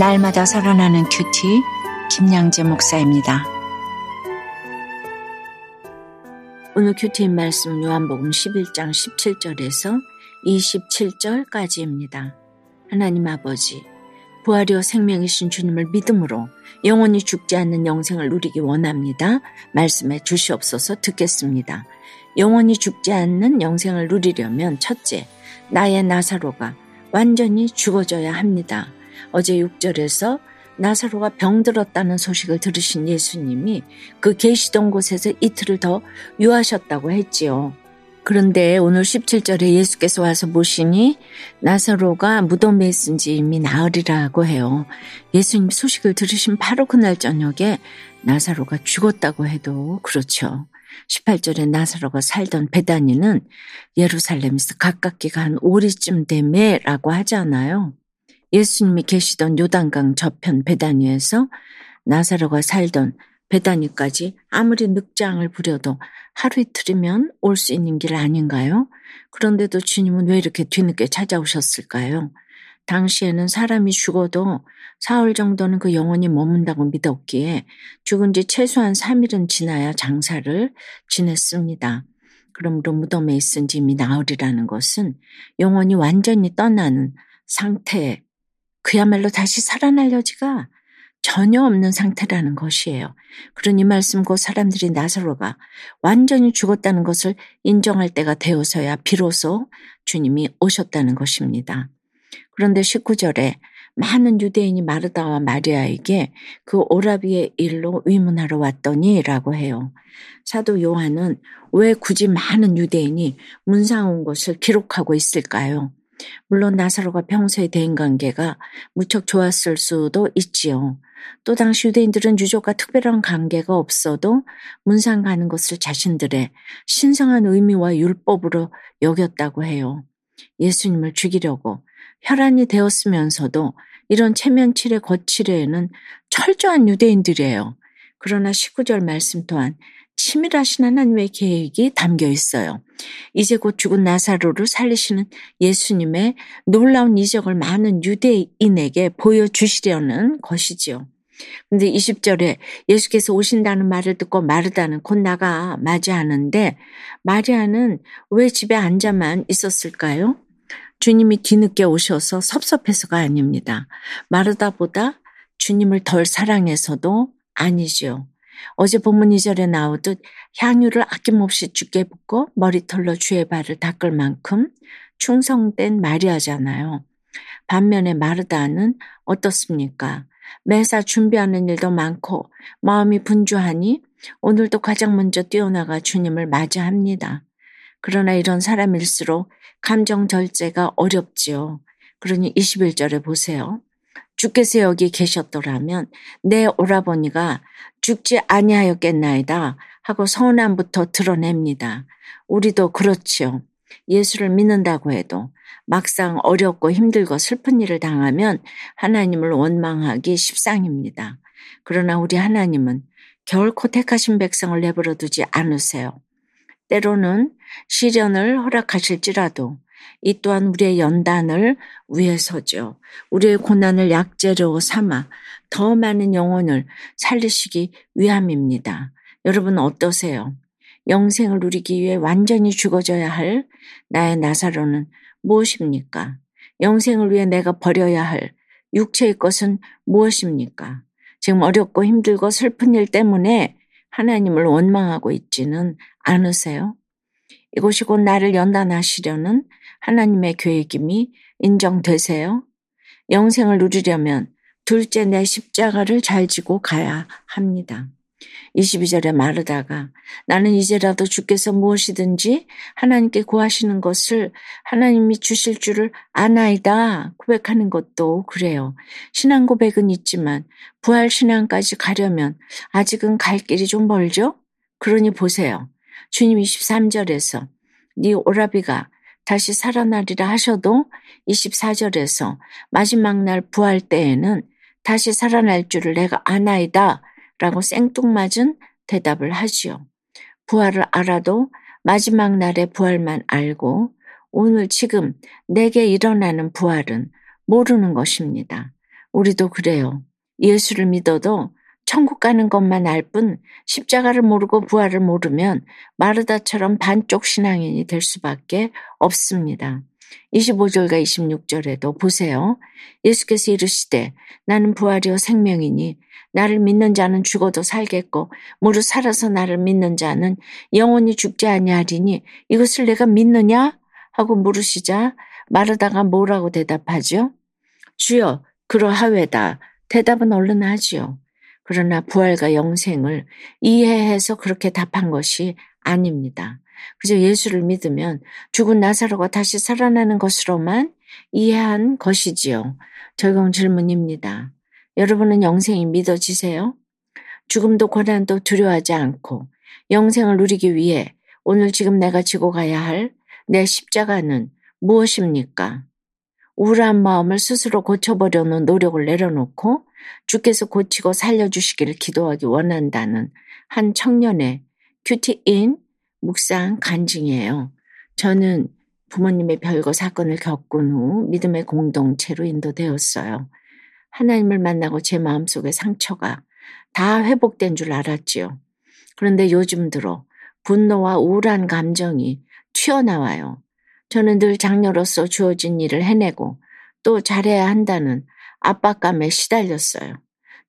날마다 살아나는 큐티 김양재 목사입니다. 오늘 큐티인 말씀 요한복음 11장 17절에서 27절까지입니다. 하나님 아버지, 부활이요 생명이신 주님을 믿음으로 영원히 죽지 않는 영생을 누리기 원합니다. 말씀해 주시옵소서 듣겠습니다. 영원히 죽지 않는 영생을 누리려면 첫째, 나의 나사로가 완전히 죽어져야 합니다. 어제 6절에서 나사로가 병들었다는 소식을 들으신 예수님이 그 계시던 곳에서 이틀을 더 유하셨다고 했지요. 그런데 오늘 17절에 예수께서 와서 보시니 나사로가 무덤에 있은 지 이미 나으리라고 해요. 예수님 소식을 들으신 바로 그날 저녁에 나사로가 죽었다고 해도 그렇죠. 18절에 나사로가 살던 베다니는 예루살렘에서 가깝기가 한 오리쯤 되매라고 하잖아요. 예수님이 계시던 요단강 저편 베다니에서 나사로가 살던 베다니까지 아무리 늑장을 부려도 하루 이틀이면 올 수 있는 길 아닌가요? 그런데도 주님은 왜 이렇게 뒤늦게 찾아오셨을까요? 당시에는 사람이 죽어도 사흘 정도는 그 영혼이 머문다고 믿었기에 죽은 지 최소한 3일은 지나야 장사를 지냈습니다. 그러므로 무덤에 있은 짐이 나으리라는 것은 영혼이 완전히 떠나는 상태, 그야말로 다시 살아날 여지가 전혀 없는 상태라는 것이에요. 그러니 말씀 곧 사람들이 나사로가 완전히 죽었다는 것을 인정할 때가 되어서야 비로소 주님이 오셨다는 것입니다. 그런데 19절에 많은 유대인이 마르다와 마리아에게 그 오라비의 일로 위문하러 왔더니 라고 해요. 사도 요한은 왜 굳이 많은 유대인이 문상 온 것을 기록하고 있을까요? 물론 나사로가 평소의 대인관계가 무척 좋았을 수도 있지요. 또 당시 유대인들은 유족과 특별한 관계가 없어도 문상 가는 것을 자신들의 신성한 의미와 율법으로 여겼다고 해요. 예수님을 죽이려고 혈안이 되었으면서도 이런 체면치레 거치레에는 철저한 유대인들이에요. 그러나 19절 말씀 또한 치밀하신 하나님의 계획이 담겨 있어요. 이제 곧 죽은 나사로를 살리시는 예수님의 놀라운 이적을 많은 유대인에게 보여주시려는 것이지요. 근데 20절에 예수께서 오신다는 말을 듣고 마르다는 곧 나가 맞이하는데 마리아는 왜 집에 앉아만 있었을까요? 주님이 뒤늦게 오셔서 섭섭해서가 아닙니다. 마르다보다 주님을 덜 사랑해서도 아니지요. 어제 본문 2절에 나오듯 향유를 아낌없이 죽게 붓고 머리털로 주의 발을 닦을 만큼 충성된 마리아잖아요. 반면에 마르다는 어떻습니까? 매사 준비하는 일도 많고 마음이 분주하니 오늘도 가장 먼저 뛰어나가 주님을 맞이합니다. 그러나 이런 사람일수록 감정 절제가 어렵지요. 그러니 21절에 보세요. 주께서 여기 계셨더라면 내 오라버니가 죽지 아니하였겠나이다 하고 서운함부터 드러냅니다. 우리도 그렇지요. 예수를 믿는다고 해도 막상 어렵고 힘들고 슬픈 일을 당하면 하나님을 원망하기 십상입니다. 그러나 우리 하나님은 결코 택하신 백성을 내버려 두지 않으세요. 때로는 시련을 허락하실지라도 이 또한 우리의 연단을 위해서죠. 우리의 고난을 약재로 삼아 더 많은 영혼을 살리시기 위함입니다. 여러분 어떠세요? 영생을 누리기 위해 완전히 죽어져야 할 나의 나사로는 무엇입니까? 영생을 위해 내가 버려야 할 육체의 것은 무엇입니까? 지금 어렵고 힘들고 슬픈 일 때문에 하나님을 원망하고 있지는 않으세요? 이곳이 곧 나를 연단하시려는 하나님의 계획임이 인정되세요? 영생을 누리려면 둘째 내 십자가를 잘 지고 가야 합니다. 22절에 마르다가 나는 이제라도 주께서 무엇이든지 하나님께 구하시는 것을 하나님이 주실 줄을 아나이다 고백하는 것도 그래요. 신앙 고백은 있지만 부활 신앙까지 가려면 아직은 갈 길이 좀 멀죠? 그러니 보세요. 주님 23절에서 네 오라비가 다시 살아나리라 하셔도 24절에서 마지막 날 부활 때에는 다시 살아날 줄을 내가 아나이다 라고 생뚱맞은 대답을 하지요. 부활을 알아도 마지막 날의 부활만 알고 오늘 지금 내게 일어나는 부활은 모르는 것입니다. 우리도 그래요. 예수를 믿어도 천국 가는 것만 알 뿐 십자가를 모르고 부활을 모르면 마르다처럼 반쪽 신앙인이 될 수밖에 없습니다. 25절과 26절에도 보세요. 예수께서 이르시되 나는 부활이요 생명이니 나를 믿는 자는 죽어도 살겠고 무릇 살아서 나를 믿는 자는 영원히 죽지 아니하리니 이것을 내가 믿느냐 하고 물으시자 마르다가 뭐라고 대답하죠? 주여 그러하외다. 대답은 얼른 하지요. 그러나 부활과 영생을 이해해서 그렇게 답한 것이 아닙니다. 그저 예수를 믿으면 죽은 나사로가 다시 살아나는 것으로만 이해한 것이지요. 적용 질문입니다. 여러분은 영생이 믿어지세요? 죽음도 고난도 두려워하지 않고 영생을 누리기 위해 오늘 지금 내가 지고 가야 할 내 십자가는 무엇입니까? 우울한 마음을 스스로 고쳐보려는 노력을 내려놓고 주께서 고치고 살려주시기를 기도하기 원한다는 한 청년의 큐티인 묵상 간증이에요. 저는 부모님의 별거 사건을 겪은 후 믿음의 공동체로 인도되었어요. 하나님을 만나고 제 마음속의 상처가 다 회복된 줄 알았지요. 그런데 요즘 들어 분노와 우울한 감정이 튀어나와요. 저는 늘 장녀로서 주어진 일을 해내고 또 잘해야 한다는 압박감에 시달렸어요.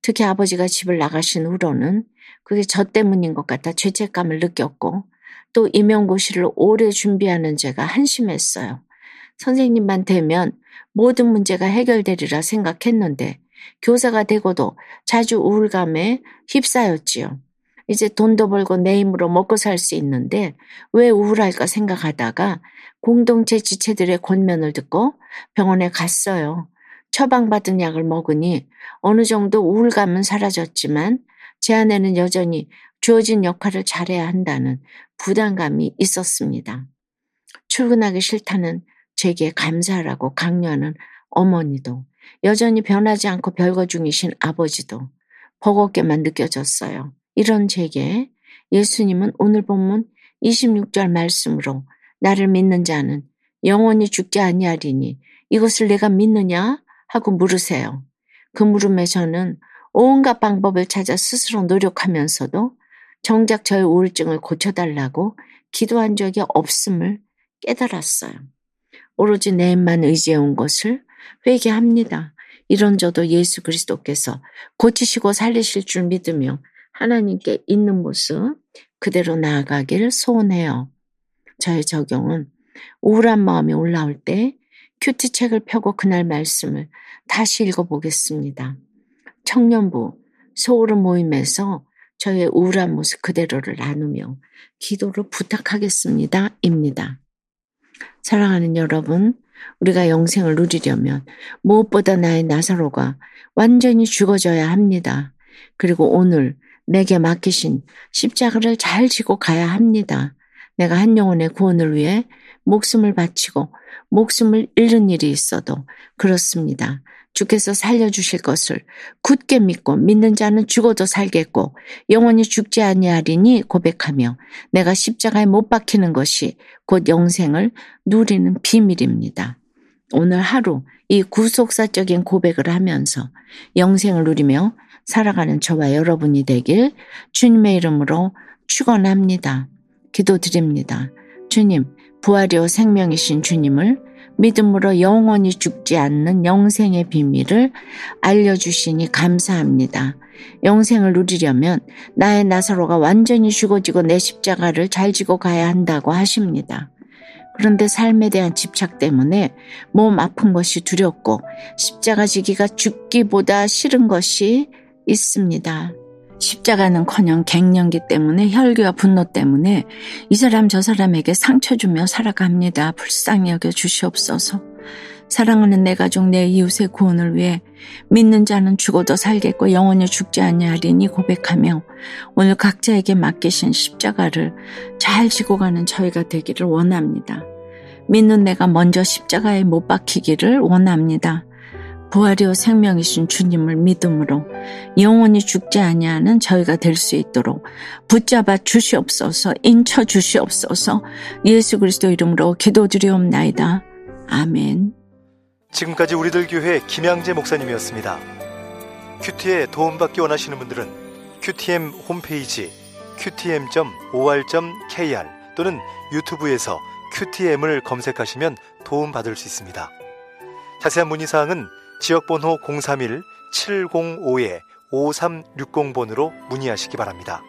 특히 아버지가 집을 나가신 후로는 그게 저 때문인 것 같아 죄책감을 느꼈고 또 임용고시를 오래 준비하는 제가 한심했어요. 선생님만 되면 모든 문제가 해결되리라 생각했는데 교사가 되고도 자주 우울감에 휩싸였지요. 이제 돈도 벌고 내 힘으로 먹고 살 수 있는데 왜 우울할까 생각하다가 공동체 지체들의 권면을 듣고 병원에 갔어요. 처방받은 약을 먹으니 어느 정도 우울감은 사라졌지만 제 안에는 여전히 주어진 역할을 잘해야 한다는 부담감이 있었습니다. 출근하기 싫다는 제게 감사하라고 강요하는 어머니도 여전히 변하지 않고 별거 중이신 아버지도 버겁게만 느껴졌어요. 이런 제게 예수님은 오늘 본문 26절 말씀으로 나를 믿는 자는 영원히 죽지 아니하리니 이것을 내가 믿느냐 하고 물으세요. 그 물음에 저는 온갖 방법을 찾아 스스로 노력하면서도 정작 저의 우울증을 고쳐달라고 기도한 적이 없음을 깨달았어요. 오로지 내 입만 의지해온 것을 회개합니다. 이런 저도 예수 그리스도께서 고치시고 살리실 줄 믿으며 하나님께 있는 모습 그대로 나아가길 소원해요. 저의 적용은 우울한 마음이 올라올 때 큐티 책을 펴고 그날 말씀을 다시 읽어보겠습니다. 청년부 소울음 모임에서 저의 우울한 모습 그대로를 나누며 기도를 부탁하겠습니다. 입니다. 사랑하는 여러분, 우리가 영생을 누리려면 무엇보다 나의 나사로가 완전히 죽어져야 합니다. 그리고 오늘 내게 맡기신 십자가를 잘 지고 가야 합니다. 내가 한 영혼의 구원을 위해 목숨을 바치고 목숨을 잃는 일이 있어도 그렇습니다. 주께서 살려주실 것을 굳게 믿고 믿는 자는 죽어도 살겠고 영원히 죽지 아니하리니 고백하며 내가 십자가에 못 박히는 것이 곧 영생을 누리는 비밀입니다. 오늘 하루 이 구속사적인 고백을 하면서 영생을 누리며 살아가는 저와 여러분이 되길 주님의 이름으로 축원합니다. 기도드립니다. 주님, 부활이요 생명이신 주님을 믿음으로 영원히 죽지 않는 영생의 비밀을 알려주시니 감사합니다. 영생을 누리려면 나의 나사로가 완전히 죽어지고 내 십자가를 잘 지고 가야 한다고 하십니다. 그런데 삶에 대한 집착 때문에 몸 아픈 것이 두렵고 십자가 지기가 죽기보다 싫은 것이 있습니다. 십자가는 커녕 갱년기 때문에 혈기와 분노 때문에 이 사람 저 사람에게 상처 주며 살아갑니다. 불쌍히 여겨 주시옵소서. 사랑하는 내 가족 내 이웃의 구원을 위해 믿는 자는 죽어도 살겠고 영원히 죽지 아니하리니 고백하며 오늘 각자에게 맡기신 십자가를 잘 지고 가는 저희가 되기를 원합니다. 믿는 내가 먼저 십자가에 못 박히기를 원합니다. 부활이요 생명이신 주님을 믿음으로 영원히 죽지 아니하는 저희가 될 수 있도록 붙잡아 주시옵소서 인쳐 주시옵소서 예수 그리스도 이름으로 기도드리옵나이다. 아멘. 지금까지 우리들 교회 김양재 목사님이었습니다. 큐티에 도움받기 원하시는 분들은 큐티엠 홈페이지 qtm.or.kr 또는 유튜브에서 큐티엠을 검색하시면 도움받을 수 있습니다. 자세한 문의사항은 지역번호 031-705-5360번으로 문의하시기 바랍니다.